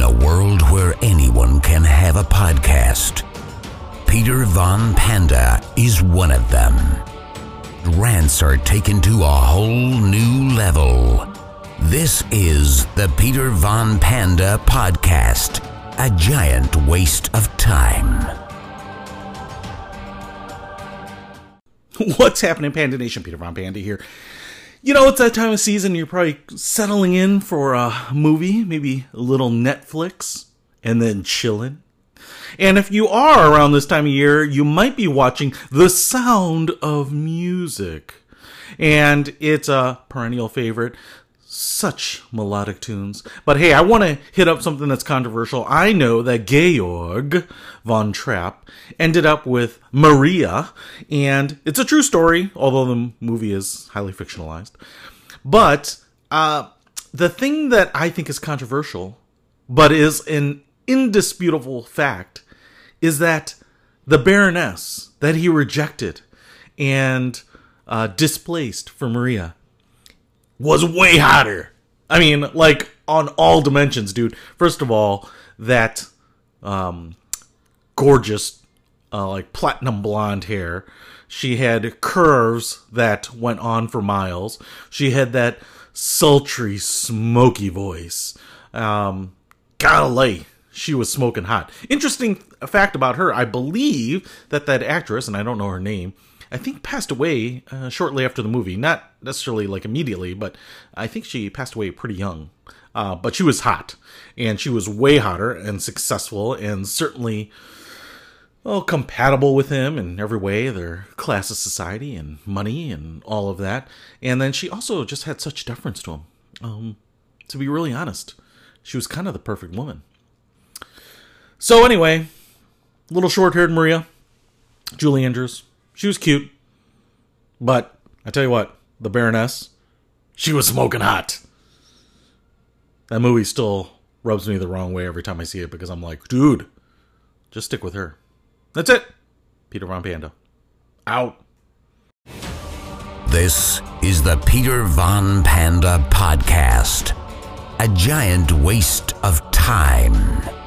In a world where anyone can have a podcast, Peter Von Panda is one of them. Rants are taken to a whole new level. This is the Peter Von Panda Podcast, a giant waste of time. What's happening, Panda Nation? Peter Von Panda here. You know, it's that time of season. You're probably settling in for a movie, maybe a little Netflix, and then chilling. And if you are around this time of year, you might be watching The Sound of Music. And it's a perennial favorite. Such melodic tunes. But hey, I want to hit up something that's controversial. I know that Georg von Trapp ended up with Maria, and it's a true story, although the movie is highly fictionalized. But uh, the thing that I think is controversial, but is an indisputable fact, is that the Baroness that he rejected and uh, displaced for Maria was way hotter. I mean, like on all dimensions, dude. First of all, that um, gorgeous, uh, like platinum blonde hair. She had curves that went on for miles. She had that sultry, smoky voice. Um, golly, she was smoking hot. Interesting fact about her: I believe that that actress, and I don't know her name, I think passed away uh, shortly after the movie. Not necessarily like immediately, but I think she passed away pretty young. Uh, but she was hot, and she was way hotter and successful, and certainly well, compatible with him in every way, their class of society and money and all of that. And then she also just had such deference to him. Um, to be really honest, she was kind of the perfect woman. So anyway, little short-haired Maria, Julie Andrews, she was cute, but I tell you what, the Baroness, she was smoking hot. That movie still rubs me the wrong way every time I see it because I'm like, dude, just stick with her. That's it. Peter Von Panda. Out. This is the Peter Von Panda Podcast, a giant waste of time.